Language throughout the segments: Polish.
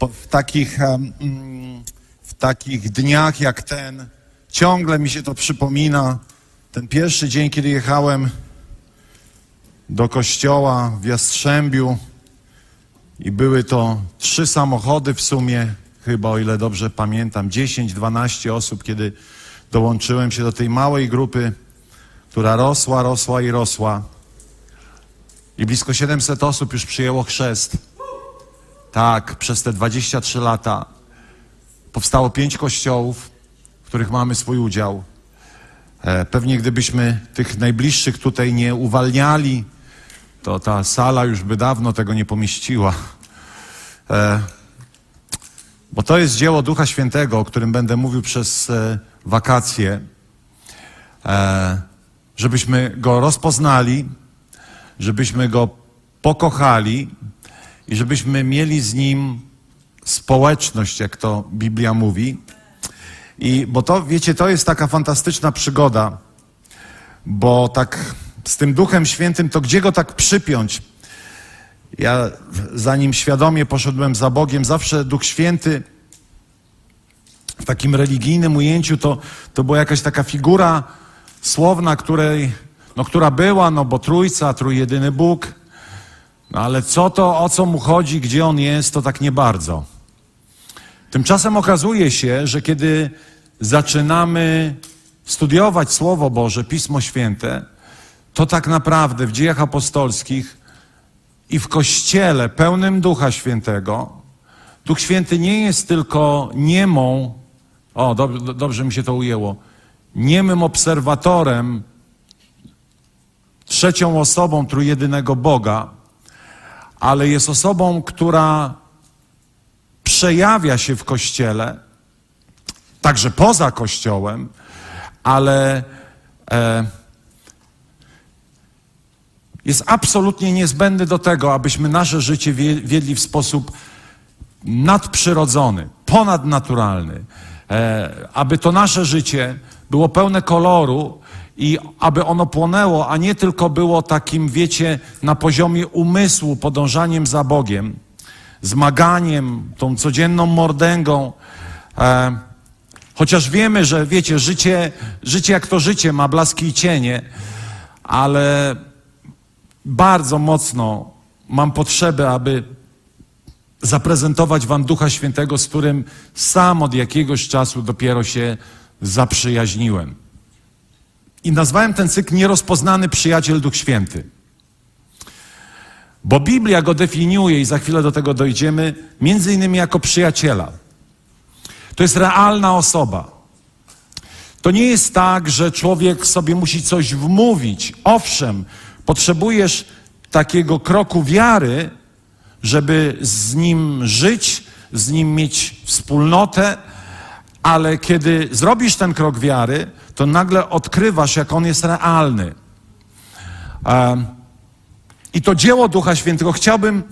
w, takich, mm, w takich dniach jak ten, ciągle mi się to przypomina. Ten pierwszy dzień, kiedy jechałem do kościoła w Jastrzębiu i były to trzy samochody w sumie, chyba o ile dobrze pamiętam, 10-12 osób, kiedy dołączyłem się do tej małej grupy, która rosła, rosła i rosła. I blisko 700 osób już przyjęło chrzest. Tak, przez te 23 lata powstało pięć kościołów, w których mamy swój udział. E, Pewnie gdybyśmy tych najbliższych tutaj nie uwalniali, to ta sala już by dawno tego nie pomieściła. E, Bo to jest dzieło Ducha Świętego, o którym będę mówił przez e, wakacje, żebyśmy go rozpoznali, żebyśmy go pokochali i żebyśmy mieli z nim społeczność, jak to Biblia mówi. I bo to, wiecie, to jest taka fantastyczna przygoda, bo tak z tym Duchem Świętym, to gdzie go tak przypiąć? Ja zanim świadomie poszedłem za Bogiem, zawsze Duch Święty w takim religijnym ujęciu to, to była jakaś taka figura słowna, której, no, która była, no bo trójca, trójjedyny Bóg, ale co to, o co mu chodzi, gdzie on jest, to tak nie bardzo. Tymczasem okazuje się, że kiedy zaczynamy studiować Słowo Boże, Pismo Święte, to tak naprawdę w dziejach apostolskich i w Kościele pełnym Ducha Świętego, Duch Święty nie jest tylko niemą, o, dobrze, mi się to ujęło, niemym obserwatorem, trzecią osobą trójjedynego Boga, ale jest osobą, która przejawia się w Kościele, także poza Kościołem, ale e, jest absolutnie niezbędny do tego, abyśmy nasze życie wie- wiedli w sposób nadprzyrodzony, ponadnaturalny, e, aby to nasze życie było pełne koloru i aby ono płonęło, a nie tylko było takim, wiecie, na poziomie umysłu, podążaniem za Bogiem, zmaganiem, tą codzienną mordęgą. E, chociaż wiemy, że wiecie, życie, życie jak to życie ma blaski i cienie, ale bardzo mocno mam potrzebę, aby zaprezentować Wam Ducha Świętego, z którym sam od jakiegoś czasu dopiero się zaprzyjaźniłem. I nazwałem ten cykl Nierozpoznany Przyjaciel Duch Święty. Bo Biblia go definiuje, i za chwilę do tego dojdziemy, między innymi jako przyjaciela. To jest realna osoba. To nie jest tak, że człowiek sobie musi coś wmówić. Owszem, potrzebujesz takiego kroku wiary, żeby z nim żyć, z nim mieć wspólnotę, ale kiedy zrobisz ten krok wiary, to nagle odkrywasz, jak on jest realny. I to dzieło Ducha Świętego chciałbym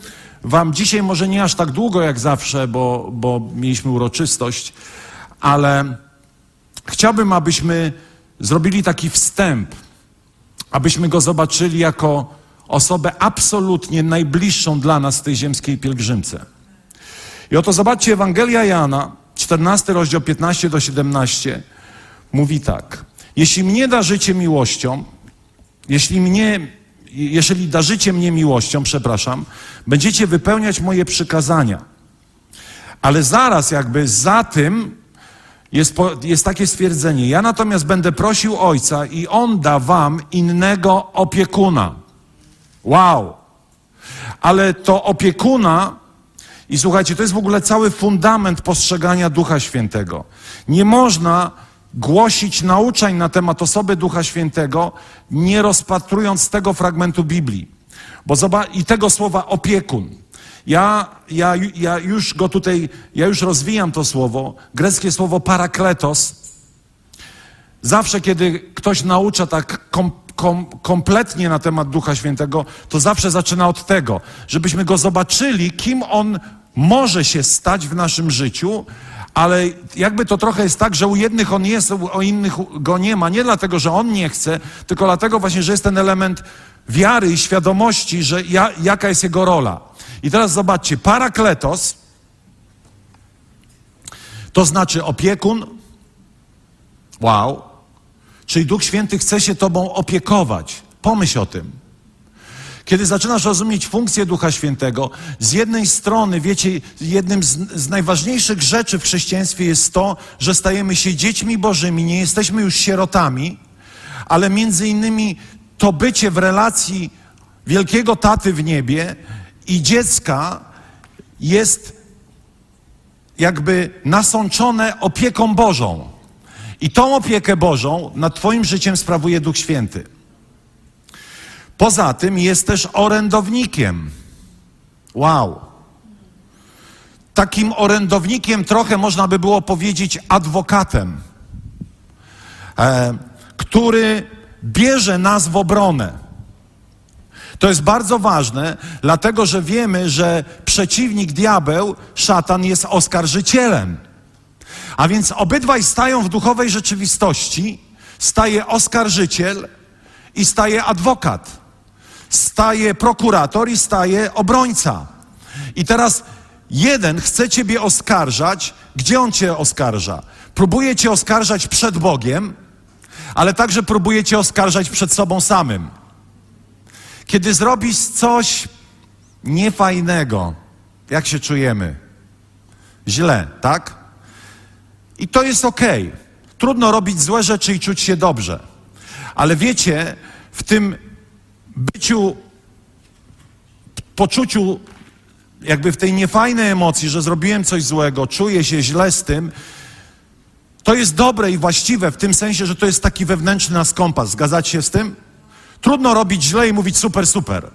Wam dzisiaj, może nie aż tak długo jak zawsze, bo, bo mieliśmy uroczystość, ale chciałbym, abyśmy zrobili taki wstęp, abyśmy go zobaczyli jako osobę absolutnie najbliższą dla nas w tej ziemskiej pielgrzymce. I oto zobaczcie, Ewangelia Jana, 14 rozdział 15 do 17, mówi tak. Jeśli mnie darzycie miłością, jeśli mnie, jeżeli darzycie mnie miłością, przepraszam, będziecie wypełniać moje przykazania. Ale zaraz jakby za tym jest, jest takie stwierdzenie. Ja natomiast będę prosił Ojca i On da wam innego opiekuna. Wow! Ale to opiekuna, i słuchajcie, to jest w ogóle cały fundament postrzegania Ducha Świętego. Nie można głosić nauczań na temat osoby Ducha Świętego, nie rozpatrując tego fragmentu Biblii. Bo zobacz, i tego słowa opiekun. Ja, ja, ja już go tutaj, ja już rozwijam to słowo. Greckie słowo parakletos. Zawsze, kiedy ktoś naucza tak kom, kom, kompletnie na temat Ducha Świętego, to zawsze zaczyna od tego, żebyśmy go zobaczyli, kim on może się stać w naszym życiu, ale jakby to trochę jest tak, że u jednych on jest, u innych go nie ma. Nie dlatego, że on nie chce, tylko dlatego właśnie, że jest ten element wiary i świadomości, że ja, jaka jest jego rola. I teraz zobaczcie, parakletos to znaczy opiekun. Wow. Czyli Duch Święty chce się Tobą opiekować. Pomyśl o tym. Kiedy zaczynasz rozumieć funkcję Ducha Świętego, z jednej strony, wiecie, jednym z, z, najważniejszych rzeczy w chrześcijaństwie jest to, że stajemy się dziećmi Bożymi, nie jesteśmy już sierotami, ale między innymi to bycie w relacji wielkiego taty w niebie i dziecka jest jakby nasączone opieką Bożą. I tą opiekę Bożą nad Twoim życiem sprawuje Duch Święty. Poza tym jest też orędownikiem. Wow. Takim orędownikiem trochę można by było powiedzieć adwokatem, e, który bierze nas w obronę. To jest bardzo ważne, dlatego że wiemy, że przeciwnik diabeł, szatan, jest oskarżycielem. A więc obydwaj stają w duchowej rzeczywistości, staje oskarżyciel i staje adwokat. Staje prokurator i staje obrońca. I teraz jeden chce ciebie oskarżać. Gdzie on cię oskarża? Próbuje cię oskarżać przed Bogiem, ale także próbuje cię oskarżać przed sobą samym. Kiedy zrobisz coś niefajnego, jak się czujemy? Źle, tak? I to jest ok. Trudno robić złe rzeczy i czuć się dobrze. Ale wiecie, w tym byciu, poczuciu, jakby w tej niefajnej emocji, że zrobiłem coś złego, czuję się źle z tym, to jest dobre i właściwe w tym sensie, że to jest taki wewnętrzny nas kompas. Zgadzacie się z tym? Trudno robić źle i mówić super, super.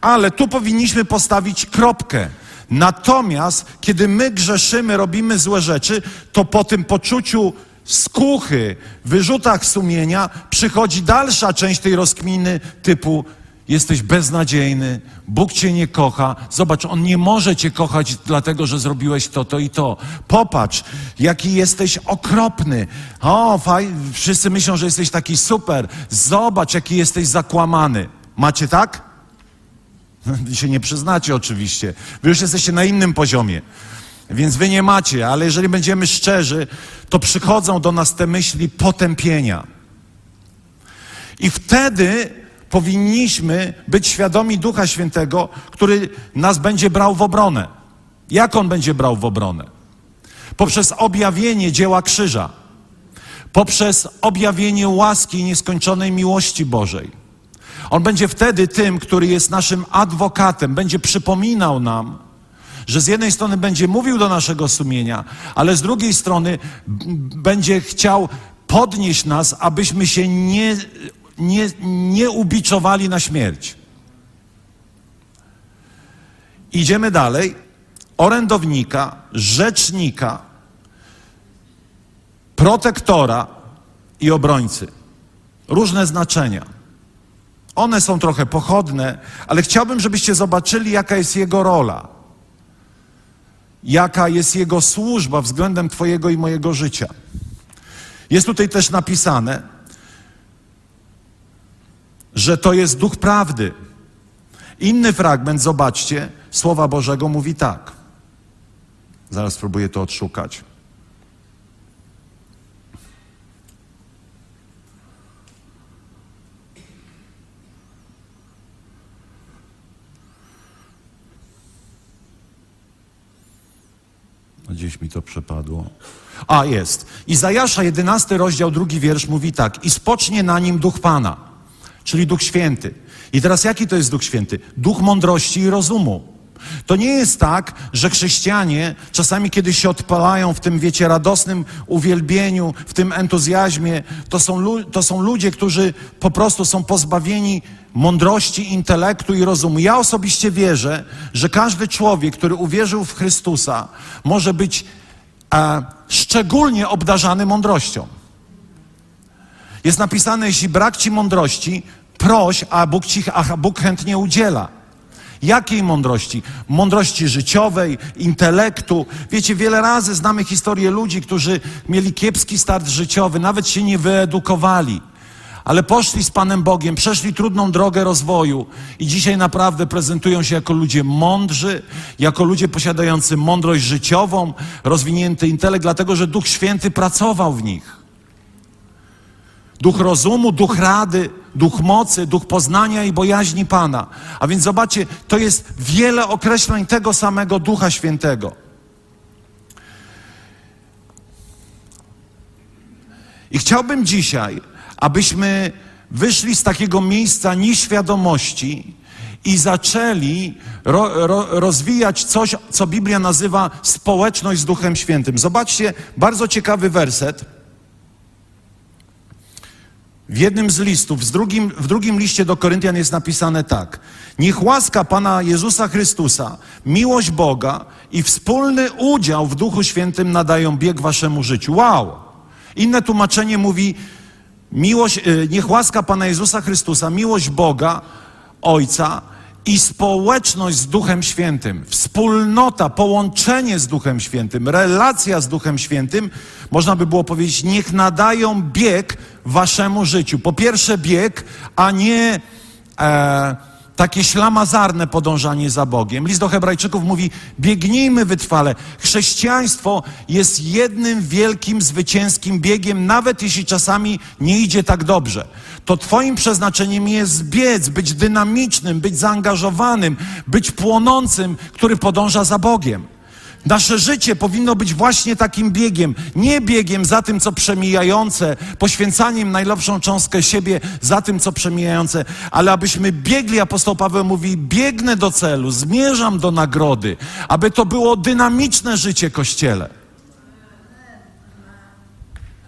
Ale tu powinniśmy postawić kropkę. Natomiast, kiedy my grzeszymy, robimy złe rzeczy, to po tym poczuciu skuchy, wyrzutach sumienia przychodzi dalsza część tej rozkminy typu jesteś beznadziejny, Bóg cię nie kocha. Zobacz, On nie może cię kochać dlatego, że zrobiłeś to, to i to. Popatrz, jaki jesteś okropny. O, faj, wszyscy myślą, że jesteś taki super. Zobacz, jaki jesteś zakłamany. Macie tak? Się nie przyznacie oczywiście. Wy już jesteście na innym poziomie. Więc wy nie macie, ale jeżeli będziemy szczerzy, to przychodzą do nas te myśli potępienia. I wtedy powinniśmy być świadomi Ducha Świętego, który nas będzie brał w obronę. Jak on będzie brał w obronę? Poprzez objawienie dzieła krzyża, poprzez objawienie łaski i nieskończonej miłości Bożej. On będzie wtedy tym, który jest naszym adwokatem, będzie przypominał nam, że z jednej strony będzie mówił do naszego sumienia, ale z drugiej strony będzie chciał podnieść nas, abyśmy się nie nie, nie ubiczowali na śmierć. Idziemy dalej. Orędownika, rzecznika, protektora i obrońcy. Różne znaczenia. One są trochę pochodne, ale chciałbym, żebyście zobaczyli, jaka jest jego rola. Jaka jest jego służba względem Twojego i mojego życia. Jest tutaj też napisane, że to jest duch prawdy. Inny fragment, zobaczcie, Słowa Bożego mówi tak. Zaraz spróbuję to odszukać. Gdzieś mi to przepadło. A, jest. Izajasza, 11 rozdział, drugi wiersz mówi tak. I spocznie na nim duch Pana czyli Duch Święty. I teraz jaki to jest Duch Święty? Duch mądrości i rozumu. To nie jest tak, że chrześcijanie czasami, kiedy się odpalają w tym, wiecie, radosnym uwielbieniu, w tym entuzjazmie, to są, to są ludzie, którzy po prostu są pozbawieni mądrości, intelektu i rozumu. Ja osobiście wierzę, że każdy człowiek, który uwierzył w Chrystusa, może być e, szczególnie obdarzany mądrością. Jest napisane, jeśli brak ci mądrości, proś, a Bóg ci, a Bóg chętnie udziela. Jakiej mądrości? Mądrości życiowej, intelektu. Wiecie, wiele razy znamy historię ludzi, którzy mieli kiepski start życiowy, nawet się nie wyedukowali, ale poszli z Panem Bogiem, przeszli trudną drogę rozwoju i dzisiaj naprawdę prezentują się jako ludzie mądrzy, jako ludzie posiadający mądrość życiową, rozwinięty intelekt, dlatego że Duch Święty pracował w nich. Duch rozumu, duch rady, duch mocy, duch poznania i bojaźni Pana. A więc zobaczcie, to jest wiele określeń tego samego Ducha Świętego. I chciałbym dzisiaj, abyśmy wyszli z takiego miejsca nieświadomości i zaczęli ro, ro, rozwijać coś, co Biblia nazywa społeczność z Duchem Świętym. Zobaczcie, bardzo ciekawy werset. W jednym z listów, z drugim, w drugim liście do Koryntian jest napisane tak. Niech łaska Pana Jezusa Chrystusa, miłość Boga i wspólny udział w Duchu Świętym nadają bieg waszemu życiu. Wow! Inne tłumaczenie mówi, miłość, y, niech łaska Pana Jezusa Chrystusa, miłość Boga, Ojca i społeczność z Duchem Świętym, wspólnota, połączenie z Duchem Świętym, relacja z Duchem Świętym, można by było powiedzieć, niech nadają bieg waszemu życiu. Po pierwsze bieg, a nie e, takie ślamazarne podążanie za Bogiem. List do Hebrajczyków mówi: biegnijmy wytrwale. Chrześcijaństwo jest jednym wielkim, zwycięskim biegiem, nawet jeśli czasami nie idzie tak dobrze. To Twoim przeznaczeniem jest biec, być dynamicznym, być zaangażowanym, być płonącym, który podąża za Bogiem. Nasze życie powinno być właśnie takim biegiem, nie biegiem za tym, co przemijające, poświęcaniem najlepszą cząstkę siebie za tym, co przemijające, ale abyśmy biegli, apostoł Paweł mówi, biegnę do celu, zmierzam do nagrody, aby to było dynamiczne życie Kościele.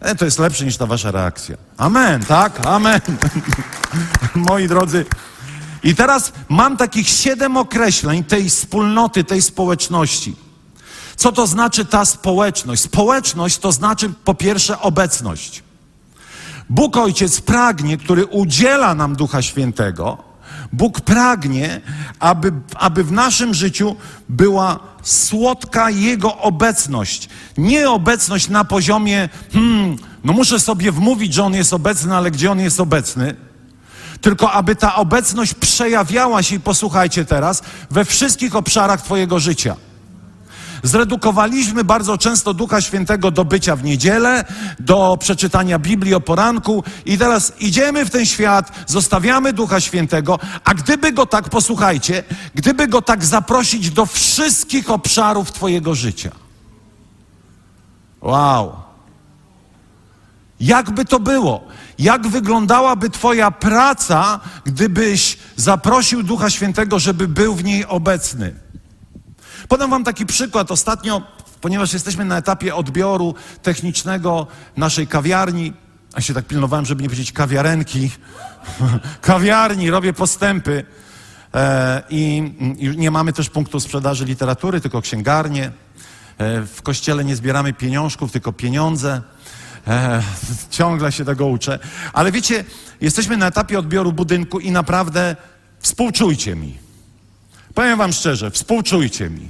E, to jest lepsze niż ta wasza reakcja. Amen, tak? Amen. Moi drodzy, i teraz mam takich siedem określeń tej wspólnoty, tej społeczności. Co to znaczy ta społeczność? Społeczność to znaczy po pierwsze obecność. Bóg Ojciec pragnie, który udziela nam Ducha Świętego, Bóg pragnie, aby, aby w naszym życiu była słodka Jego obecność. Nie obecność na poziomie, hmm, no muszę sobie wmówić, że On jest obecny, ale gdzie On jest obecny? Tylko aby ta obecność przejawiała się, i posłuchajcie teraz, we wszystkich obszarach Twojego życia. Zredukowaliśmy bardzo często Ducha Świętego do bycia w niedzielę, do przeczytania Biblii o poranku i teraz idziemy w ten świat, zostawiamy Ducha Świętego, a gdyby go tak, posłuchajcie, gdyby go tak zaprosić do wszystkich obszarów Twojego życia. Wow. Jakby to było? Jak wyglądałaby Twoja praca, gdybyś zaprosił Ducha Świętego, żeby był w niej obecny? Podam Wam taki przykład. Ostatnio, ponieważ jesteśmy na etapie odbioru technicznego naszej kawiarni, a się tak pilnowałem, żeby nie powiedzieć kawiarenki, kawiarni, robię postępy e, i, nie mamy też punktu sprzedaży literatury, tylko księgarnię. E, w kościele nie zbieramy pieniążków, tylko pieniądze. E, ciągle się tego uczę. Ale wiecie, jesteśmy na etapie odbioru budynku i naprawdę współczujcie mi. Powiem wam szczerze, współczujcie mi.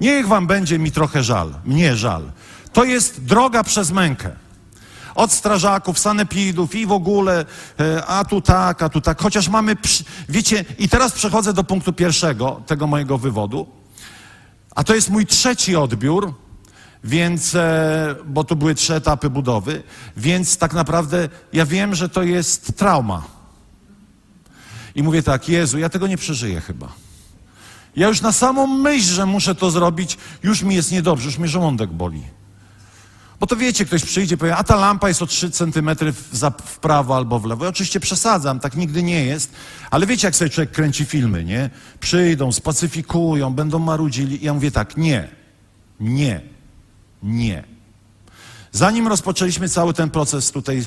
Niech wam będzie mi trochę żal, mnie żal. To jest droga przez mękę. Od strażaków, sanepidów i w ogóle, e, a tu tak, a tu tak. Chociaż mamy, wiecie, i teraz przechodzę do punktu pierwszego tego mojego wywodu. A to jest mój trzeci odbiór, więc, e, bo tu były trzy etapy budowy, więc tak naprawdę ja wiem, że to jest trauma. I mówię tak, Jezu, ja tego nie przeżyję chyba. Ja już na samą myśl, że muszę to zrobić, już mi jest niedobrze, już mnie żołądek boli. Bo to wiecie, ktoś przyjdzie i powie, a ta lampa jest o 3 centymetry w, za, w prawo albo w lewo. Ja oczywiście przesadzam, tak nigdy nie jest, ale wiecie, jak sobie człowiek kręci filmy, nie? Przyjdą, spacyfikują, będą marudzili. I ja mówię tak, nie, nie, nie. Zanim rozpoczęliśmy cały ten proces tutaj e,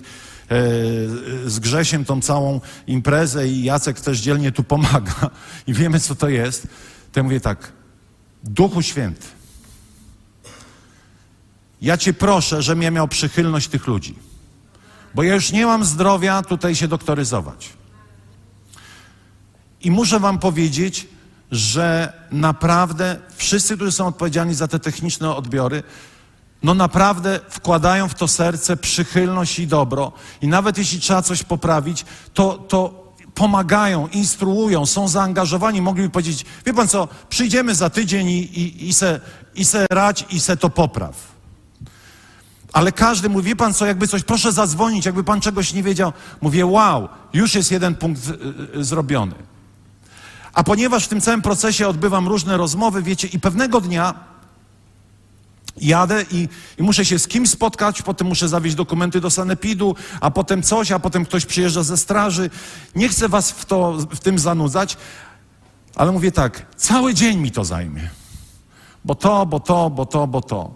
z Grzesiem, tą całą imprezę i Jacek też dzielnie tu pomaga i wiemy, co to jest, to ja mówię tak, Duchu Święty, ja Cię proszę, żebym ja miał przychylność tych ludzi. Bo ja już nie mam zdrowia tutaj się doktoryzować. I muszę Wam powiedzieć, że naprawdę wszyscy, którzy są odpowiedzialni za te techniczne odbiory, no naprawdę wkładają w to serce przychylność i dobro. I nawet jeśli trzeba coś poprawić, to, to pomagają, instruują, są zaangażowani. Mogliby powiedzieć, wie pan co, przyjdziemy za tydzień i, i, i, se, i se rać i se to popraw. Ale każdy mówi, wie pan co, jakby coś, proszę zadzwonić, jakby pan czegoś nie wiedział. Mówię, wow, już jest jeden punkt y, y, zrobiony. A ponieważ w tym całym procesie odbywam różne rozmowy, wiecie, i pewnego dnia jadę i, i, muszę się z kimś spotkać, potem muszę zawieźć dokumenty do sanepidu, a potem coś, a potem ktoś przyjeżdża ze straży. Nie chcę was w, to, w tym zanudzać, ale mówię tak, cały dzień mi to zajmie. Bo to, bo to, bo to, bo to.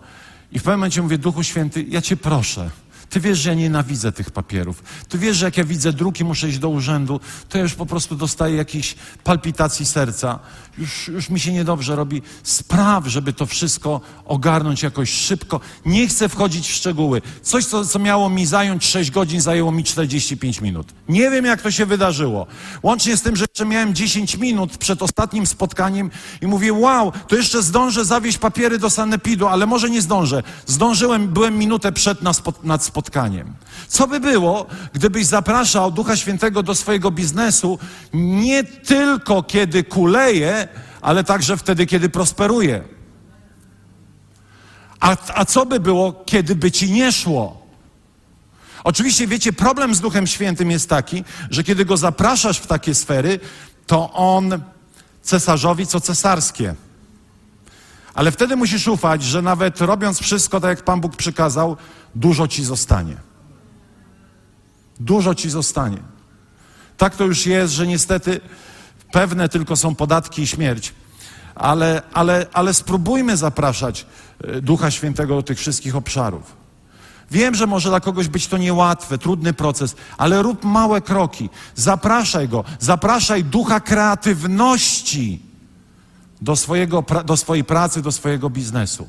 I w pewnym momencie mówię, Duchu Święty, ja Cię proszę, ty wiesz, że ja nienawidzę tych papierów. Ty wiesz, że jak ja widzę druki, muszę iść do urzędu, to ja już po prostu dostaję jakiejś palpitacji serca. Już, już mi się niedobrze robi. Spraw, żeby to wszystko ogarnąć jakoś szybko. Nie chcę wchodzić w szczegóły. Coś, co, co miało mi zająć 6 godzin, zajęło mi 45 minut. Nie wiem, jak to się wydarzyło. Łącznie z tym, że jeszcze miałem 10 minut przed ostatnim spotkaniem i mówię, wow, to jeszcze zdążę zawieźć papiery do sanepidu, ale może nie zdążę. Zdążyłem, byłem minutę przed nad spotkaniem spotkaniem. Co by było, gdybyś zapraszał Ducha Świętego do swojego biznesu nie tylko kiedy kuleje, ale także wtedy, kiedy prosperuje? A, a co by było, kiedy by ci nie szło? Oczywiście, wiecie, problem z Duchem Świętym jest taki, że kiedy go zapraszasz w takie sfery, to on cesarzowi co cesarskie. Ale wtedy musisz ufać, że nawet robiąc wszystko tak, jak Pan Bóg przykazał, dużo ci zostanie. Dużo ci zostanie. Tak to już jest, że niestety pewne tylko są podatki i śmierć. Ale, ale, ale spróbujmy zapraszać e, Ducha Świętego do tych wszystkich obszarów. Wiem, że może dla kogoś być to niełatwe, trudny proces, ale rób małe kroki. Zapraszaj go, zapraszaj ducha kreatywności do, swojego, do swojej pracy, do swojego biznesu.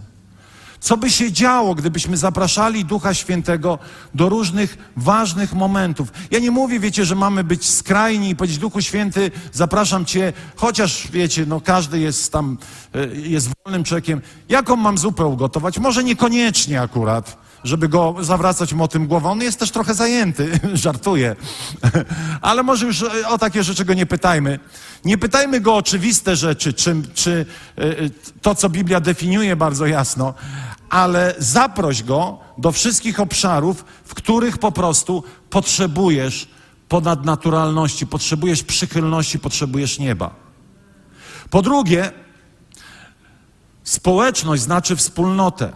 Co by się działo, gdybyśmy zapraszali Ducha Świętego do różnych ważnych momentów? Ja nie mówię, wiecie, że mamy być skrajni i powiedzieć, Duchu Święty, zapraszam Cię, chociaż, wiecie, no każdy jest tam, e, jest wolnym człowiekiem. Jaką mam zupę ugotować? Może niekoniecznie akurat żeby go zawracać mu o tym głową. On jest też trochę zajęty, żartuję. Ale może już o takie rzeczy go nie pytajmy. Nie pytajmy go o oczywiste rzeczy, czy, czy e, e, to, co Biblia definiuje bardzo jasno, ale zaproś go do wszystkich obszarów, w których po prostu potrzebujesz ponadnaturalności, potrzebujesz przychylności, potrzebujesz nieba. Po drugie, społeczność znaczy wspólnotę.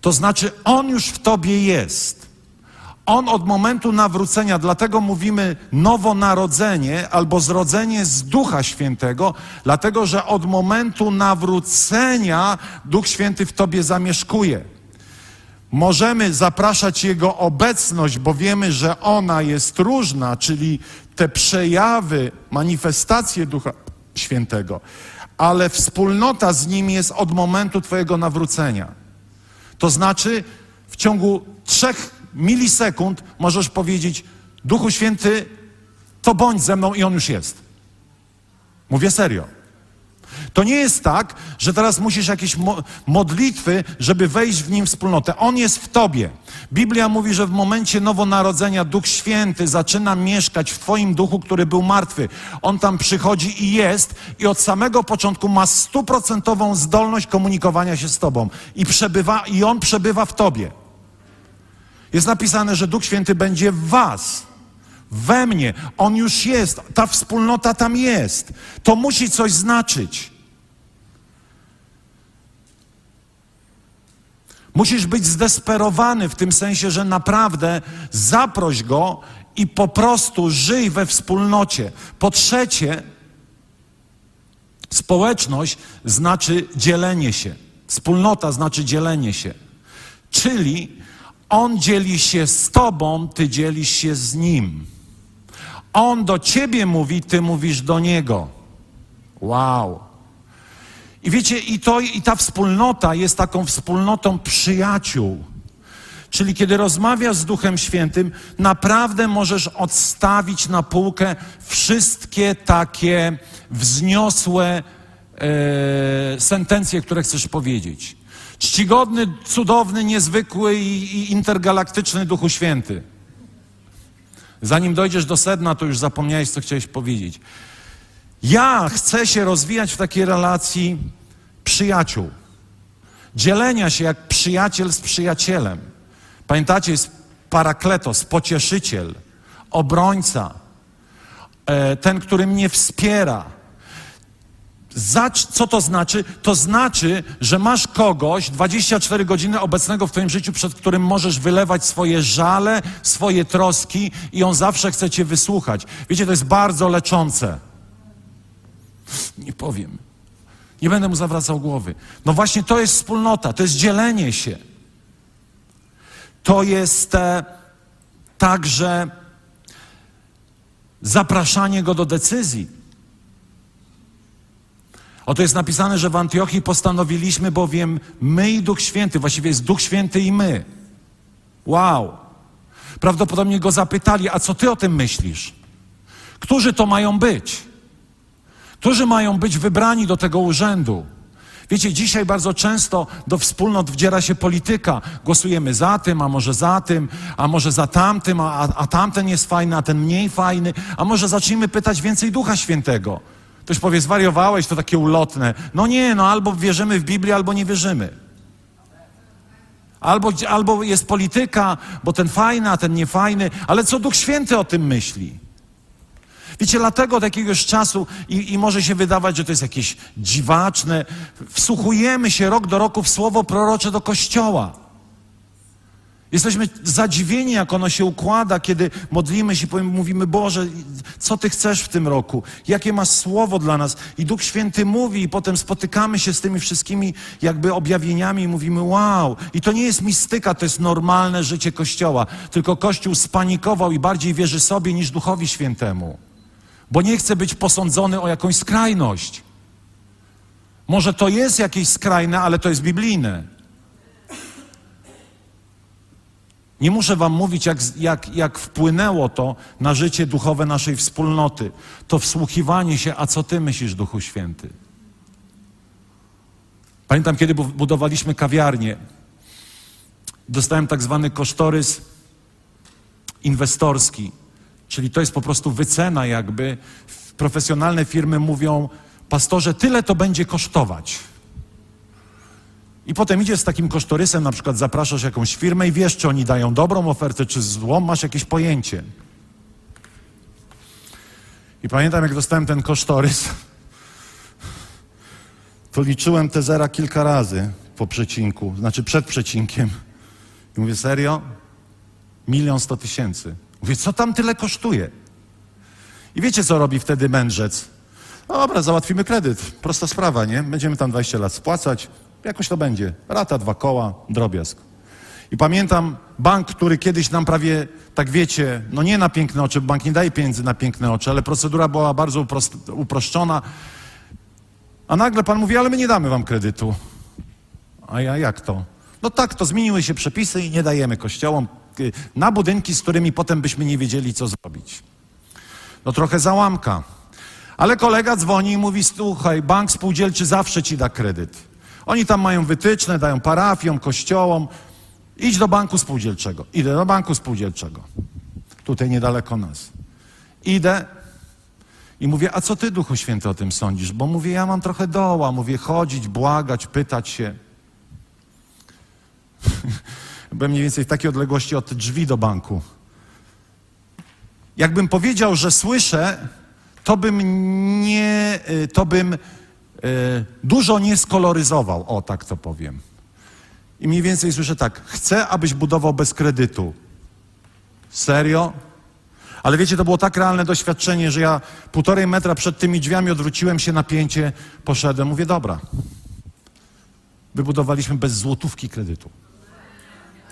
To znaczy, On już w tobie jest. On od momentu nawrócenia, dlatego mówimy nowonarodzenie albo zrodzenie z Ducha Świętego, dlatego że od momentu nawrócenia Duch Święty w tobie zamieszkuje. Możemy zapraszać Jego obecność, bo wiemy, że ona jest różna, czyli te przejawy, manifestacje Ducha Świętego, ale wspólnota z Nim jest od momentu Twojego nawrócenia. To znaczy, w ciągu trzech milisekund możesz powiedzieć: Duchu Święty, to bądź ze mną i on już jest. Mówię serio. To nie jest tak, że teraz musisz jakieś mo modlitwy, żeby wejść w nim wspólnotę. On jest w tobie. Biblia mówi, że w momencie nowonarodzenia Duch Święty zaczyna mieszkać w twoim duchu, który był martwy. On tam przychodzi i jest i od samego początku ma stuprocentową zdolność komunikowania się z tobą. I, przebywa, I on przebywa w tobie. Jest napisane, że Duch Święty będzie w was we mnie. On już jest, ta wspólnota tam jest. To musi coś znaczyć. Musisz być zdesperowany w tym sensie, że naprawdę zaproś go i po prostu żyj we wspólnocie. Po trzecie, społeczność znaczy dzielenie się. Wspólnota znaczy dzielenie się. Czyli on dzieli się z tobą, ty dzielisz się z nim. On do ciebie mówi, ty mówisz do niego. Wow. I wiecie, i, to, i ta wspólnota jest taką wspólnotą przyjaciół. Czyli kiedy rozmawiasz z Duchem Świętym, naprawdę możesz odstawić na półkę wszystkie takie wzniosłe e, sentencje, które chcesz powiedzieć. Czcigodny, cudowny, niezwykły i, i intergalaktyczny Duchu Święty. Zanim dojdziesz do sedna, to już zapomniałeś, co chciałeś powiedzieć. Ja chcę się rozwijać w takiej relacji przyjaciół. Dzielenia się jak przyjaciel z przyjacielem. Pamiętacie, jest parakletos, pocieszyciel, obrońca, e, ten, który mnie wspiera. Co to znaczy? To znaczy, że masz kogoś 24 godziny obecnego w Twoim życiu, przed którym możesz wylewać swoje żale, swoje troski i on zawsze chce Cię wysłuchać. Wiecie, to jest bardzo leczące. Nie powiem. Nie będę mu zawracał głowy. No właśnie to jest wspólnota, to jest dzielenie się. To jest e, także zapraszanie go do decyzji. Oto jest napisane, że w Antiochii postanowiliśmy bowiem my i Duch Święty, właściwie jest Duch Święty i my. Wow. Prawdopodobnie go zapytali, a co ty o tym myślisz? Którzy to mają być? Którzy mają być wybrani do tego urzędu? Wiecie, dzisiaj bardzo często do wspólnot wdziera się polityka. Głosujemy za tym, a może za tym, a może za tamtym, a, a tamten jest fajny, a ten mniej fajny, a może zacznijmy pytać więcej Ducha Świętego. Ktoś powie, zwariowałeś, to takie ulotne. No nie, no albo wierzymy w Biblię, albo nie wierzymy. Albo, albo jest polityka, bo ten fajny, a ten niefajny, ale co Duch Święty o tym myśli? Wiecie, dlatego od jakiegoś czasu, i, i, może się wydawać, że to jest jakieś dziwaczne, wsłuchujemy się rok do roku w słowo prorocze do Kościoła. Jesteśmy zadziwieni, jak ono się układa, kiedy modlimy się, mówimy, Boże, co Ty chcesz w tym roku? Jakie masz słowo dla nas? I Duch Święty mówi, i potem spotykamy się z tymi wszystkimi jakby objawieniami i mówimy, wow. I to nie jest mistyka, to jest normalne życie Kościoła. Tylko Kościół spanikował i bardziej wierzy sobie niż Duchowi Świętemu. Bo nie chce być posądzony o jakąś skrajność. Może to jest jakieś skrajne, ale to jest biblijne. Nie muszę Wam mówić, jak, jak, jak wpłynęło to na życie duchowe naszej wspólnoty. To wsłuchiwanie się, a co Ty myślisz, Duchu Święty? Pamiętam, kiedy budowaliśmy kawiarnię, dostałem tak zwany kosztorys inwestorski, czyli to jest po prostu wycena, jakby. Profesjonalne firmy mówią, pastorze, tyle to będzie kosztować. I potem idziesz z takim kosztorysem, na przykład zapraszasz jakąś firmę i wiesz, czy oni dają dobrą ofertę, czy złą, masz jakieś pojęcie. I pamiętam, jak dostałem ten kosztorys, to liczyłem te zera kilka razy po przecinku, znaczy przed przecinkiem. I mówię, serio? Milion sto tysięcy. Mówię, co tam tyle kosztuje? I wiecie, co robi wtedy mędrzec? Dobra, załatwimy kredyt. Prosta sprawa, nie? Będziemy tam 20 lat spłacać, Jakoś to będzie. Rata, dwa koła, drobiazg. I pamiętam bank, który kiedyś nam prawie, tak wiecie, no nie na piękne oczy, bank nie daje pieniędzy na piękne oczy, ale procedura była bardzo uproszczona. A nagle pan mówi, ale my nie damy wam kredytu. A ja jak to? No tak, to zmieniły się przepisy i nie dajemy kościołom na budynki, z którymi potem byśmy nie wiedzieli, co zrobić. No trochę załamka. Ale kolega dzwoni i mówi, słuchaj, bank spółdzielczy zawsze ci da kredyt. Oni tam mają wytyczne, dają parafiom, kościołom. Idź do banku spółdzielczego. Idę do banku spółdzielczego. Tutaj niedaleko nas. Idę i mówię, a co ty, Duchu Święty, o tym sądzisz? Bo mówię, ja mam trochę doła. Mówię, chodzić, błagać, pytać się. Byłem mniej więcej w takiej odległości od drzwi do banku. Jakbym powiedział, że słyszę, to bym nie, y, to bym E, dużo nie skoloryzował, o tak to powiem. I mniej więcej słyszę tak: Chcę, abyś budował bez kredytu. Serio? Ale wiecie, to było tak realne doświadczenie, że ja półtorej metra przed tymi drzwiami odwróciłem się na pięcie, poszedłem, mówię, dobra. Wybudowaliśmy bez złotówki kredytu.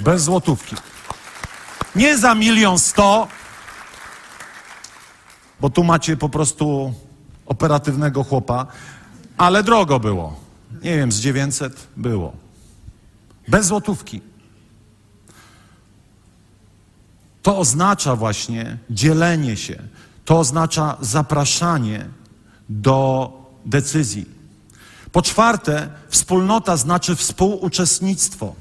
Bez złotówki. Nie za milion sto, bo tu macie po prostu operatywnego chłopa, ale drogo było. Nie wiem, z 900 było. Bez złotówki. To oznacza właśnie dzielenie się, to oznacza zapraszanie do decyzji. Po czwarte, wspólnota znaczy współuczestnictwo.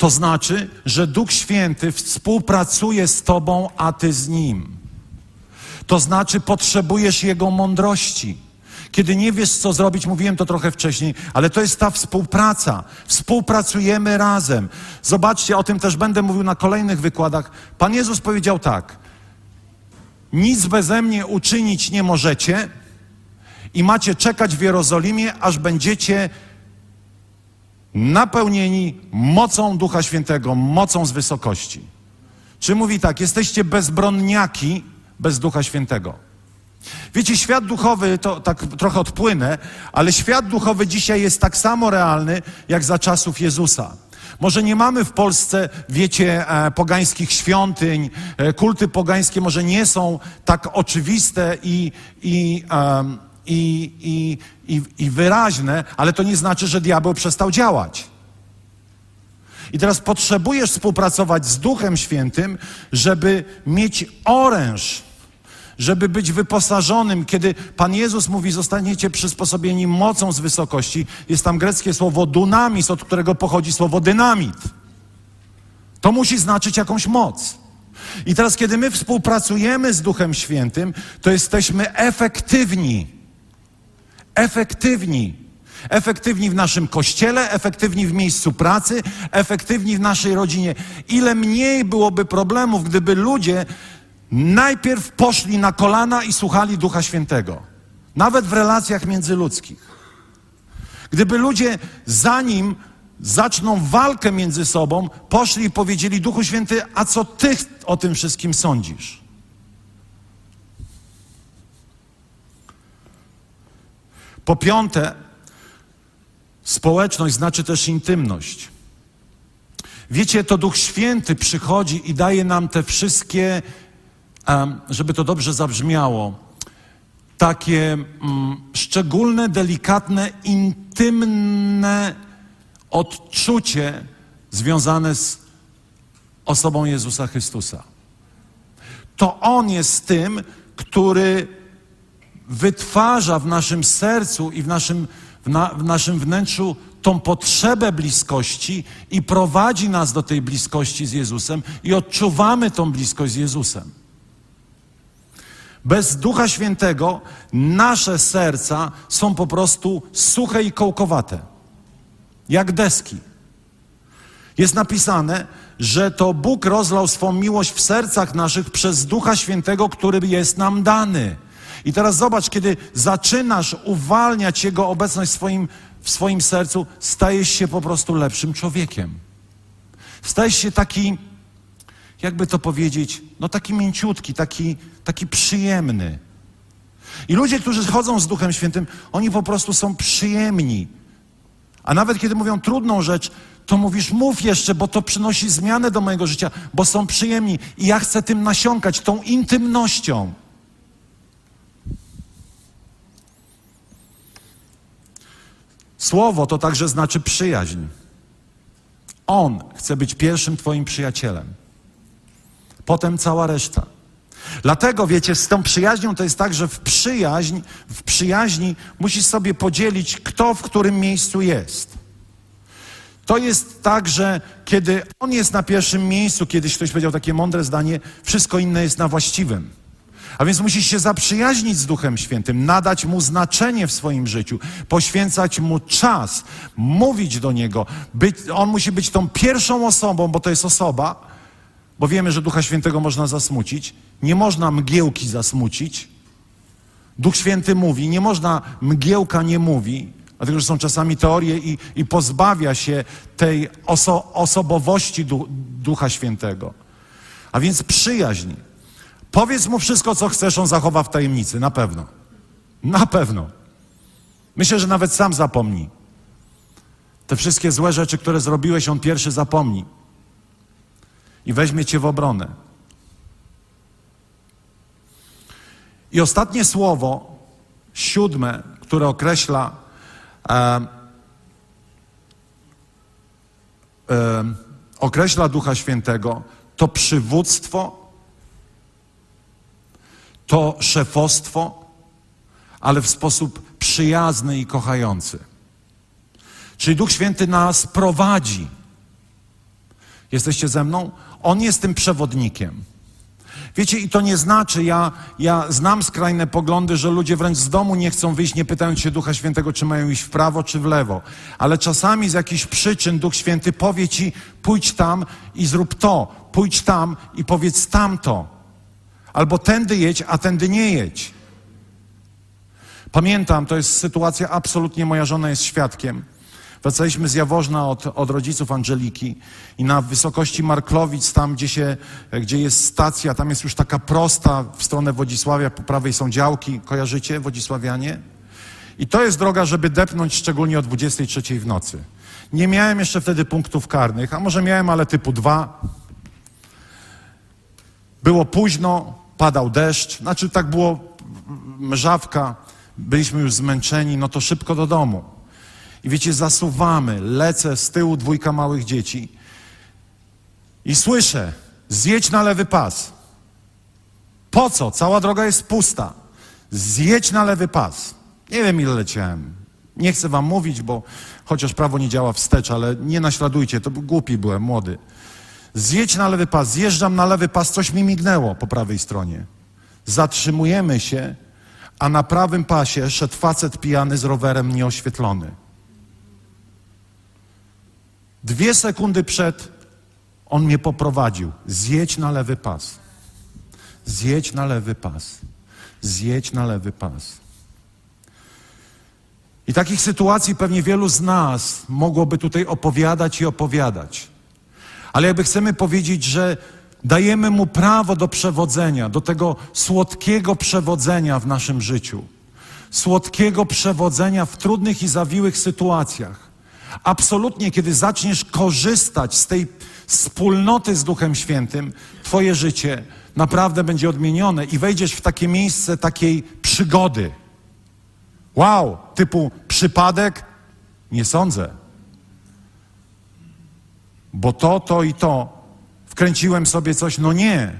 To znaczy, że Duch Święty współpracuje z Tobą, a Ty z Nim. To znaczy, potrzebujesz Jego mądrości. Kiedy nie wiesz, co zrobić, mówiłem to trochę wcześniej, ale to jest ta współpraca. Współpracujemy razem. Zobaczcie, o tym też będę mówił na kolejnych wykładach. Pan Jezus powiedział tak: Nic beze mnie uczynić nie możecie, i macie czekać w Jerozolimie, aż będziecie napełnieni mocą Ducha Świętego, mocą z wysokości. Czy mówi tak, jesteście bezbronniaki bez Ducha Świętego? Wiecie, świat duchowy, to tak trochę odpłynę, ale świat duchowy dzisiaj jest tak samo realny, jak za czasów Jezusa. Może nie mamy w Polsce, wiecie, e, pogańskich świątyń, e, kulty pogańskie może nie są tak oczywiste i, i um, i, i, i, i wyraźne, ale to nie znaczy, że diabeł przestał działać. I teraz potrzebujesz współpracować z Duchem Świętym, żeby mieć oręż, żeby być wyposażonym. Kiedy Pan Jezus mówi, zostaniecie przysposobieni mocą z wysokości, jest tam greckie słowo dunamis, od którego pochodzi słowo dynamit. To musi znaczyć jakąś moc. I teraz, kiedy my współpracujemy z Duchem Świętym, to jesteśmy efektywni efektywni. Efektywni w naszym kościele, efektywni w miejscu pracy, efektywni w naszej rodzinie. Ile mniej byłoby problemów, gdyby ludzie najpierw poszli na kolana i słuchali Ducha Świętego. Nawet w relacjach międzyludzkich. Gdyby ludzie, zanim zaczną walkę między sobą, poszli i powiedzieli: Duchu Święty, a co ty o tym wszystkim sądzisz? Po piąte, społeczność znaczy też intymność. Wiecie, to Duch Święty przychodzi i daje nam te wszystkie, żeby to dobrze zabrzmiało, takie mm, szczególne, delikatne, intymne odczucie związane z osobą Jezusa Chrystusa. To On jest tym, który wytwarza w naszym sercu i w naszym, w, na, w naszym wnętrzu tą potrzebę bliskości i prowadzi nas do tej bliskości z Jezusem i odczuwamy tą bliskość z Jezusem. Bez Ducha Świętego nasze serca są po prostu suche i kołkowate, jak deski. Jest napisane, że to Bóg rozlał swą miłość w sercach naszych przez Ducha Świętego, który jest nam dany. I teraz zobacz, kiedy zaczynasz uwalniać Jego obecność w swoim, w swoim sercu, stajesz się po prostu lepszym człowiekiem. Stajesz się taki, jakby to powiedzieć, no taki mięciutki, taki, taki przyjemny. I ludzie, którzy chodzą z Duchem Świętym, oni po prostu są przyjemni. A nawet kiedy mówią trudną rzecz, to mówisz, mów jeszcze, bo to przynosi zmianę do mojego życia, bo są przyjemni. I ja chcę tym nasiąkać, tą intymnością. Słowo to także znaczy przyjaźń. On chce być pierwszym Twoim przyjacielem. Potem cała reszta. Dlatego, wiecie, z tą przyjaźnią to jest tak, że w przyjaźń, w przyjaźni musisz sobie podzielić, kto w którym miejscu jest. To jest tak, że kiedy on jest na pierwszym miejscu, kiedyś ktoś powiedział takie mądre zdanie, wszystko inne jest na właściwym. A więc musisz się zaprzyjaźnić z Duchem Świętym, nadać Mu znaczenie w swoim życiu, poświęcać Mu czas, mówić do Niego. Być, on musi być tą pierwszą osobą, bo to jest osoba, bo wiemy, że Ducha Świętego można zasmucić. Nie można mgiełki zasmucić. Duch Święty mówi, nie można, mgiełka nie mówi, Dlatego, że są czasami teorie i, i pozbawia się tej oso, osobowości du, Ducha Świętego. A więc przyjaźń. Powiedz mu wszystko, co chcesz, on zachowa w tajemnicy, na pewno. Na pewno. Myślę, że nawet sam zapomni. Te wszystkie złe rzeczy, które zrobiłeś, on pierwszy zapomni. I weźmie cię w obronę. I ostatnie słowo, siódme, które określa e, e, określa Ducha Świętego, to przywództwo, to szefostwo, ale w sposób przyjazny i kochający. Czyli Duch Święty nas prowadzi. Jesteście ze mną? On jest tym przewodnikiem. Wiecie, i to nie znaczy, ja, ja znam skrajne poglądy, że ludzie wręcz z domu nie chcą wyjść, nie pytając się Ducha Świętego, czy mają iść w prawo, czy w lewo. Ale czasami z jakichś przyczyn Duch Święty powie ci, pójdź tam i zrób to, pójdź tam i powiedz tamto. Albo tędy jedź, a tędy nie jedź. Pamiętam, to jest sytuacja absolutnie, moja żona jest świadkiem. Wracaliśmy z Jaworzna od, od rodziców Angeliki i na wysokości Marklowic, tam gdzie, się, gdzie jest stacja, tam jest już taka prosta w stronę Wodzisławia, po prawej są działki, kojarzycie Wodzisławianie? I to jest droga, żeby depnąć szczególnie o 23 w nocy. Nie miałem jeszcze wtedy punktów karnych, a może miałem, ale typu dwa. Było późno, padał deszcz, znaczy tak było mrzawka, byliśmy już zmęczeni, no to szybko do domu. I wiecie, zasuwamy, lecę z tyłu dwójka małych dzieci i słyszę, zjedź na lewy pas. Po co? Cała droga jest pusta. Zjedź na lewy pas. Nie wiem, ile leciałem. Nie chcę wam mówić, bo chociaż prawo nie działa wstecz, ale nie naśladujcie, to głupi byłem, młody. Zjedź na lewy pas, zjeżdżam na lewy pas, coś mi mignęło po prawej stronie. Zatrzymujemy się, a na prawym pasie szedł facet pijany z rowerem nieoświetlony. Dwie sekundy przed on mnie poprowadził. Zjedź na lewy pas. Zjedź na lewy pas. Zjedź na lewy pas. I takich sytuacji pewnie wielu z nas mogłoby tutaj opowiadać i opowiadać. Ale jakby chcemy powiedzieć, że dajemy mu prawo do przewodzenia, do tego słodkiego przewodzenia w naszym życiu. Słodkiego przewodzenia w trudnych i zawiłych sytuacjach. Absolutnie, kiedy zaczniesz korzystać z tej wspólnoty z Duchem Świętym, Twoje życie naprawdę będzie odmienione i wejdziesz w takie miejsce takiej przygody. Wow, typu przypadek? Nie sądzę. Bo to, to i to. Wkręciłem sobie coś? No nie.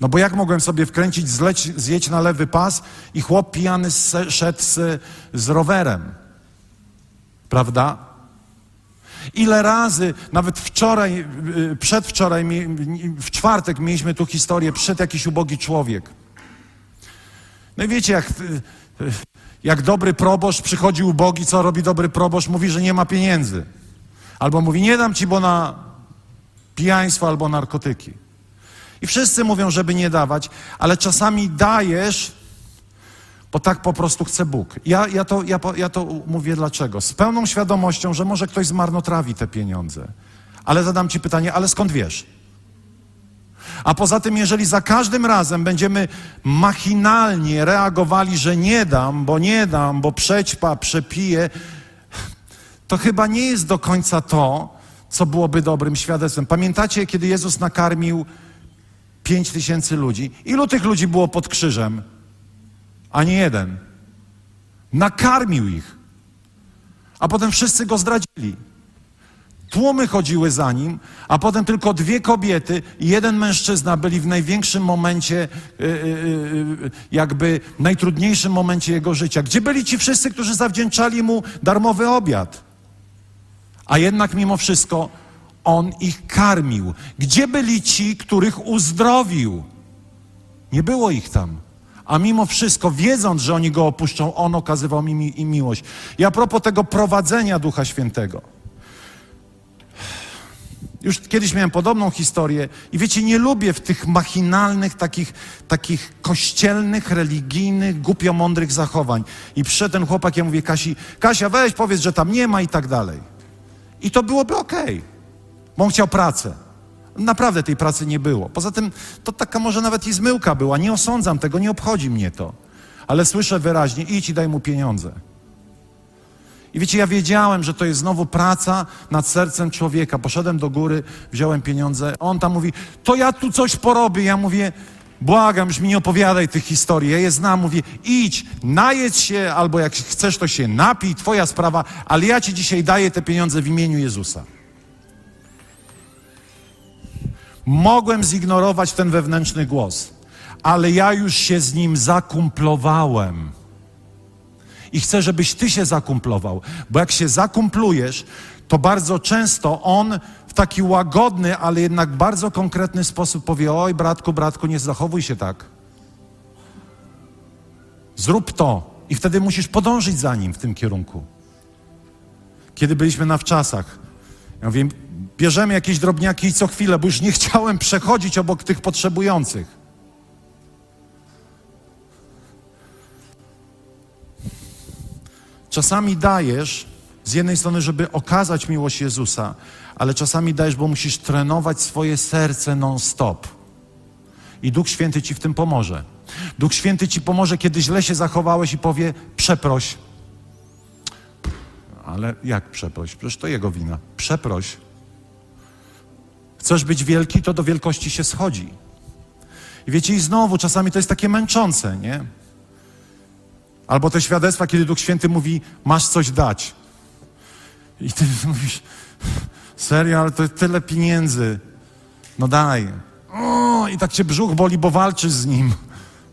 No bo jak mogłem sobie wkręcić, zleć, zjeść na lewy pas i chłop pijany szedł z, z rowerem? Prawda? Ile razy, nawet wczoraj, y, przedwczoraj, w czwartek mieliśmy tu historię, przed jakiś ubogi człowiek. No i wiecie, jak, jak dobry proboszcz przychodzi ubogi, co robi dobry proboszcz? Mówi, że nie ma pieniędzy. Albo mówi, nie dam ci, bo na pijaństwo albo narkotyki. I wszyscy mówią, żeby nie dawać, ale czasami dajesz, bo tak po prostu chce Bóg. Ja, ja, to, ja, ja to mówię dlaczego. Z pełną świadomością, że może ktoś zmarnotrawi te pieniądze. Ale zadam Ci pytanie, ale skąd wiesz? A poza tym, jeżeli za każdym razem będziemy machinalnie reagowali, że nie dam, bo nie dam, bo przećpa, przepiję, to chyba nie jest do końca to, co byłoby dobrym świadectwem. Pamiętacie, kiedy Jezus nakarmił pięć tysięcy ludzi? Ilu tych ludzi było pod krzyżem? Ani jeden. Nakarmił ich. A potem wszyscy go zdradzili. Tłumy chodziły za nim, a potem tylko dwie kobiety i jeden mężczyzna byli w największym momencie, yy, yy, jakby najtrudniejszym momencie jego życia. Gdzie byli ci wszyscy, którzy zawdzięczali mu darmowy obiad? A jednak mimo wszystko on ich karmił. Gdzie byli ci, których uzdrowił? Nie było ich tam. A mimo wszystko, wiedząc, że oni go opuszczą, on okazywał im, miłość. I a propos tego prowadzenia Ducha Świętego. Już kiedyś miałem podobną historię i wiecie, nie lubię w tych machinalnych, takich, takich kościelnych, religijnych, głupio mądrych zachowań. I przyszedł ten chłopak, ja mówię Kasi, Kasia weź powiedz, że tam nie ma i tak dalej. I to byłoby okej, bo on chciał pracę. Naprawdę tej pracy nie było. Poza tym to taka może nawet i zmyłka była. Nie osądzam tego, nie obchodzi mnie to. Ale słyszę wyraźnie, idź i daj mu pieniądze. I wiecie, ja wiedziałem, że to jest znowu praca nad sercem człowieka. Poszedłem do góry, wziąłem pieniądze. On tam mówi, to ja tu coś porobię. Ja mówię, błagam, już mi nie opowiadaj tych historii. Ja je znam, mówię, idź, najedź się, albo jak chcesz, to się napij, twoja sprawa, ale ja ci dzisiaj daję te pieniądze w imieniu Jezusa. Mogłem zignorować ten wewnętrzny głos, ale ja już się z nim zakumplowałem. I chcę, żebyś ty się zakumplował, bo jak się zakumplujesz, to bardzo często on taki łagodny, ale jednak bardzo konkretny sposób powie: Oj, bratku, bratku, nie zachowuj się tak. Zrób to. I wtedy musisz podążyć za nim w tym kierunku. Kiedy byliśmy na wczasach, ja mówię, bierzemy jakieś drobniaki i co chwilę, bo już nie chciałem przechodzić obok tych potrzebujących. Czasami dajesz z jednej strony, żeby okazać miłość Jezusa, ale czasami dajesz, bo musisz trenować swoje serce non-stop. I Duch Święty ci w tym pomoże. Duch Święty ci pomoże, kiedy źle się zachowałeś i powie: przeproś. Ale jak przeproś? Przecież to jego wina. Przeproś. Chcesz być wielki, to do wielkości się schodzi. I wiecie, i znowu czasami to jest takie męczące, nie? Albo te świadectwa, kiedy Duch Święty mówi, masz coś dać. I ty mówisz, serio, ale to jest tyle pieniędzy. No daj. O, I tak cię brzuch boli, bo walczysz z nim.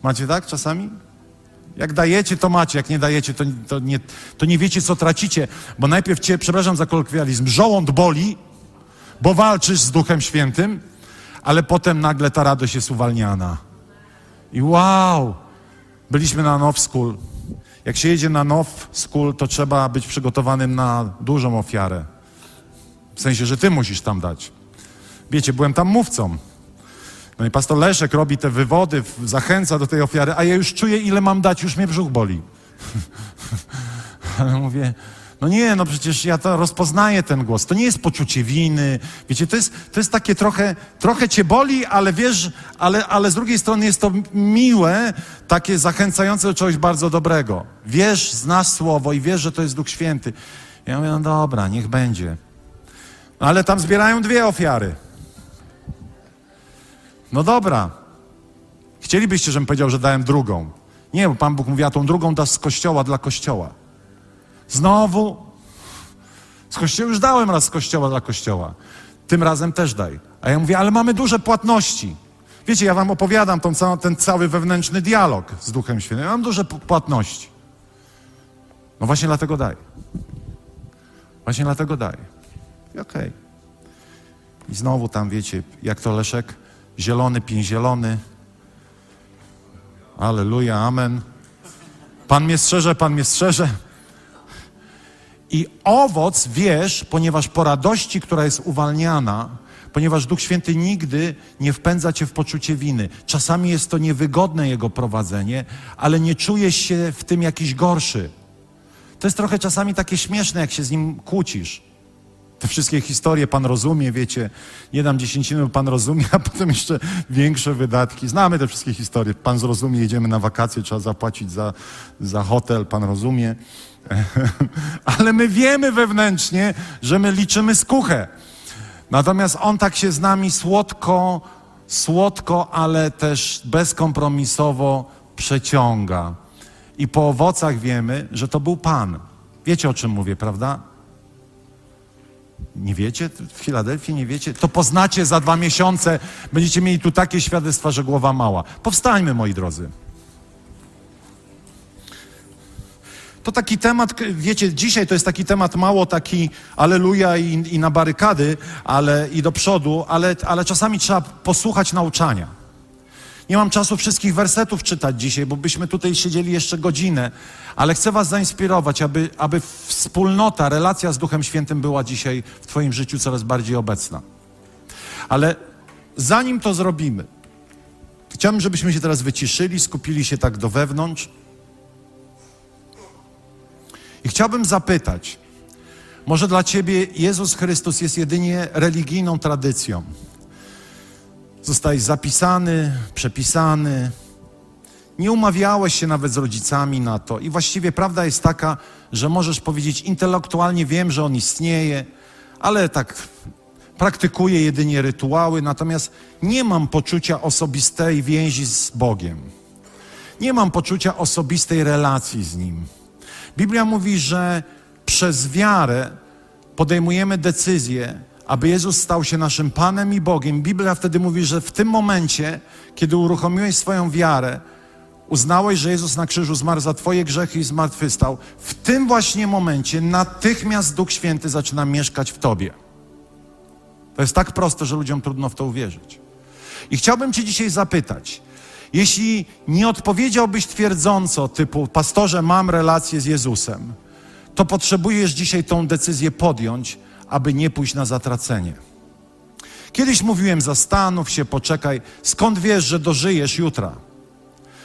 Macie tak czasami? Jak dajecie, to macie. Jak nie dajecie, to, to, nie, to nie wiecie, co tracicie. Bo najpierw cię, przepraszam za kolokwializm, żołąd boli, bo walczysz z Duchem Świętym, ale potem nagle ta radość jest uwalniana. I wow! Byliśmy na Now School. Jak się jedzie na Now School, to trzeba być przygotowanym na dużą ofiarę. W sensie, że ty musisz tam dać. Wiecie, byłem tam mówcą. No i pastor Leszek robi te wywody, zachęca do tej ofiary, a ja już czuję, ile mam dać, już mnie brzuch boli. Ale mówię, no nie, no przecież ja to rozpoznaję ten głos. To nie jest poczucie winy. Wiecie, to jest, to jest takie trochę, trochę cię boli, ale wiesz, ale, ale z drugiej strony jest to miłe, takie zachęcające do czegoś bardzo dobrego. Wiesz, znasz słowo i wiesz, że to jest Duch Święty. Ja mówię, no dobra, niech będzie. Ale tam zbierają dwie ofiary. No dobra. Chcielibyście, żebym powiedział, że dałem drugą. Nie, bo Pan Bóg mówi, a tą drugą dasz z kościoła dla kościoła. Znowu. Z kościoła już dałem raz z kościoła dla kościoła. Tym razem też daj. A ja mówię, ale mamy duże płatności. Wiecie, ja wam opowiadam ten cały wewnętrzny dialog z Duchem Świętym. Ja mam duże płatności. No właśnie dlatego daj. Właśnie dlatego daj. I okej. Okay. I znowu tam, wiecie, jak to Leszek, zielony, pień zielony. Aleluja, amen. Pan mnie strzeże, Pan mnie strzeże. I owoc wiesz, ponieważ po radości, która jest uwalniana, ponieważ Duch Święty nigdy nie wpędza cię w poczucie winy. Czasami jest to niewygodne jego prowadzenie, ale nie czujesz się w tym jakiś gorszy. To jest trochę czasami takie śmieszne, jak się z nim kłócisz. Te wszystkie historie Pan rozumie, wiecie, nie dam dziesięciny, Pan rozumie, a potem jeszcze większe wydatki. Znamy te wszystkie historie. Pan zrozumie, jedziemy na wakacje, trzeba zapłacić za, za hotel, Pan rozumie. Ale my wiemy wewnętrznie, że my liczymy skuchę. Natomiast On tak się z nami słodko, słodko, ale też bezkompromisowo przeciąga. I po owocach wiemy, że to był Pan. Wiecie o czym mówię, prawda? Nie wiecie? W Filadelfii nie wiecie? To poznacie za dwa miesiące. Będziecie mieli tu takie świadectwa, że głowa mała. Powstańmy, moi drodzy. To taki temat, wiecie, dzisiaj to jest taki temat mało taki aleluja i, i na barykady, ale i do przodu, ale, ale czasami trzeba posłuchać nauczania. Nie mam czasu wszystkich wersetów czytać dzisiaj, bo byśmy tutaj siedzieli jeszcze godzinę, ale chcę Was zainspirować, aby, aby wspólnota, relacja z Duchem Świętym była dzisiaj w Twoim życiu coraz bardziej obecna. Ale zanim to zrobimy, chciałbym, żebyśmy się teraz wyciszyli, skupili się tak do wewnątrz. I chciałbym zapytać, może dla Ciebie Jezus Chrystus jest jedynie religijną tradycją. Zostałeś zapisany, przepisany, nie umawiałeś się nawet z rodzicami na to. I właściwie prawda jest taka, że możesz powiedzieć intelektualnie wiem, że on istnieje, ale tak praktykuję jedynie rytuały, natomiast nie mam poczucia osobistej więzi z Bogiem. Nie mam poczucia osobistej relacji z Nim. Biblia mówi, że przez wiarę podejmujemy decyzję, aby Jezus stał się naszym Panem i Bogiem. Biblia wtedy mówi, że w tym momencie, kiedy uruchomiłeś swoją wiarę, uznałeś, że Jezus na krzyżu zmarł za Twoje grzechy i zmartwychwstał, w tym właśnie momencie natychmiast Duch Święty zaczyna mieszkać w Tobie. To jest tak proste, że ludziom trudno w to uwierzyć. I chciałbym Cię dzisiaj zapytać, jeśli nie odpowiedziałbyś twierdząco, typu pastorze, mam relację z Jezusem, to potrzebujesz dzisiaj tą decyzję podjąć, aby nie pójść na zatracenie. Kiedyś mówiłem, zastanów się, poczekaj, skąd wiesz, że dożyjesz jutra?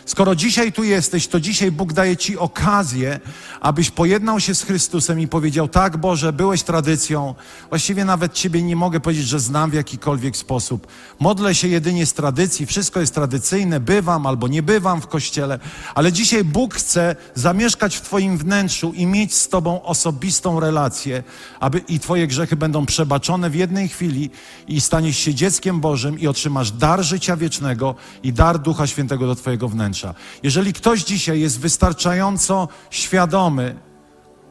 Skoro dzisiaj tu jesteś, to dzisiaj Bóg daje Ci okazję, abyś pojednał się z Chrystusem i powiedział: Tak, Boże, byłeś tradycją. Właściwie nawet Ciebie nie mogę powiedzieć, że znam w jakikolwiek sposób. Modlę się jedynie z tradycji, wszystko jest tradycyjne, bywam albo nie bywam w kościele, ale dzisiaj Bóg chce zamieszkać w Twoim wnętrzu i mieć z Tobą osobistą relację, aby i Twoje grzechy będą przebaczone w jednej chwili i staniesz się dzieckiem Bożym i otrzymasz dar życia wiecznego i dar Ducha Świętego do Twojego wnętrza wnętrza. Jeżeli ktoś dzisiaj jest wystarczająco świadomy,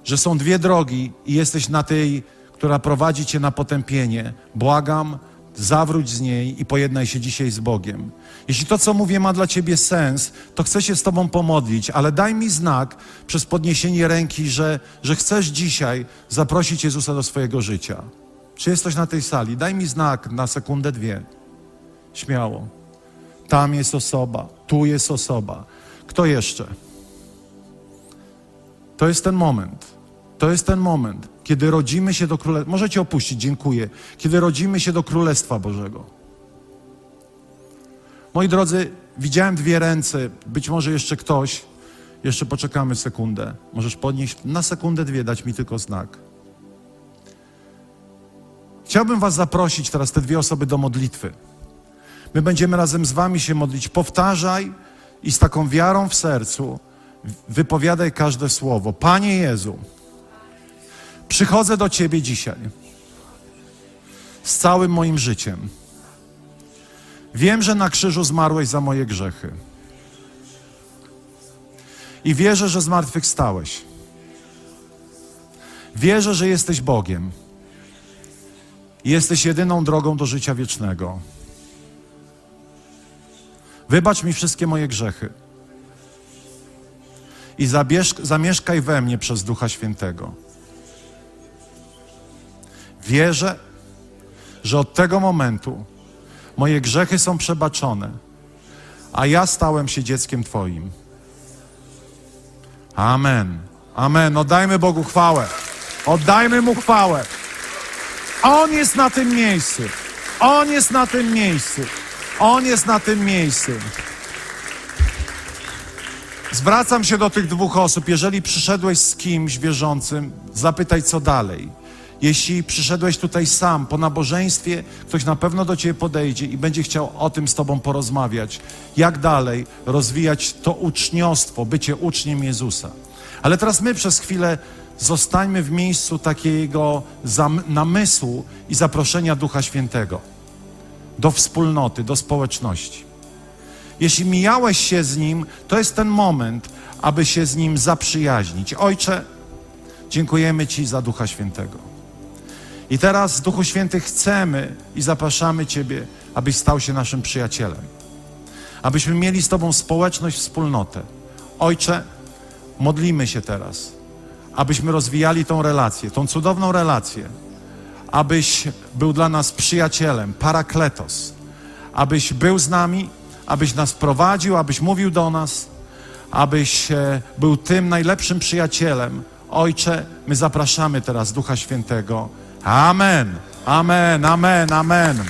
że są dwie drogi i jesteś na tej, która prowadzi cię na potępienie, błagam, zawróć z niej i pojednaj się dzisiaj z Bogiem. Jeśli to, co mówię, ma dla ciebie sens, to chcę się z tobą pomodlić, ale daj mi znak przez podniesienie ręki, że, że chcesz dzisiaj zaprosić Jezusa do swojego życia. Czy jesteś na tej sali? Daj mi znak na sekundę, dwie. Śmiało. Tam jest osoba, tu jest osoba. Kto jeszcze? To jest ten moment. To jest ten moment, kiedy rodzimy się do Królestwa. Możecie opuścić, dziękuję. Kiedy rodzimy się do Królestwa Bożego. Moi drodzy, widziałem dwie ręce, być może jeszcze ktoś. Jeszcze poczekamy sekundę. Możesz podnieść na sekundę, dwie, dać mi tylko znak. Chciałbym Was zaprosić teraz, te dwie osoby, do modlitwy. My będziemy razem z Wami się modlić. Powtarzaj i z taką wiarą w sercu wypowiadaj każde słowo. Panie Jezu, przychodzę do Ciebie dzisiaj z całym moim życiem. Wiem, że na krzyżu zmarłeś za moje grzechy. I wierzę, że zmartwychwstałeś. Wierzę, że jesteś Bogiem. Jesteś jedyną drogą do życia wiecznego. Wybacz mi wszystkie moje grzechy. I zabierz, zamieszkaj we mnie przez Ducha Świętego. Wierzę, że od tego momentu moje grzechy są przebaczone, a ja stałem się dzieckiem Twoim. Amen. Amen. Oddajmy Bogu chwałę. Oddajmy Mu chwałę. On jest na tym miejscu. On jest na tym miejscu. On jest na tym miejscu. Zwracam się do tych dwóch osób. Jeżeli przyszedłeś z kimś wierzącym, zapytaj co dalej. Jeśli przyszedłeś tutaj sam, po nabożeństwie, ktoś na pewno do ciebie podejdzie i będzie chciał o tym z tobą porozmawiać. Jak dalej rozwijać to uczniostwo, bycie uczniem Jezusa. Ale teraz my przez chwilę zostańmy w miejscu takiego namysłu i zaproszenia Ducha Świętego do wspólnoty, do społeczności. Jeśli mijałeś się z Nim, to jest ten moment, aby się z Nim zaprzyjaźnić. Ojcze, dziękujemy Ci za Ducha Świętego. I teraz, Duchu Święty, chcemy i zapraszamy Ciebie, abyś stał się naszym przyjacielem. Abyśmy mieli z Tobą społeczność, wspólnotę. Ojcze, modlimy się teraz, abyśmy rozwijali tą relację, tą cudowną relację abyś był dla nas przyjacielem, parakletos, abyś był z nami, abyś nas prowadził, abyś mówił do nas, abyś e, był tym najlepszym przyjacielem. Ojcze, my zapraszamy teraz Ducha Świętego. Amen, amen, amen, amen.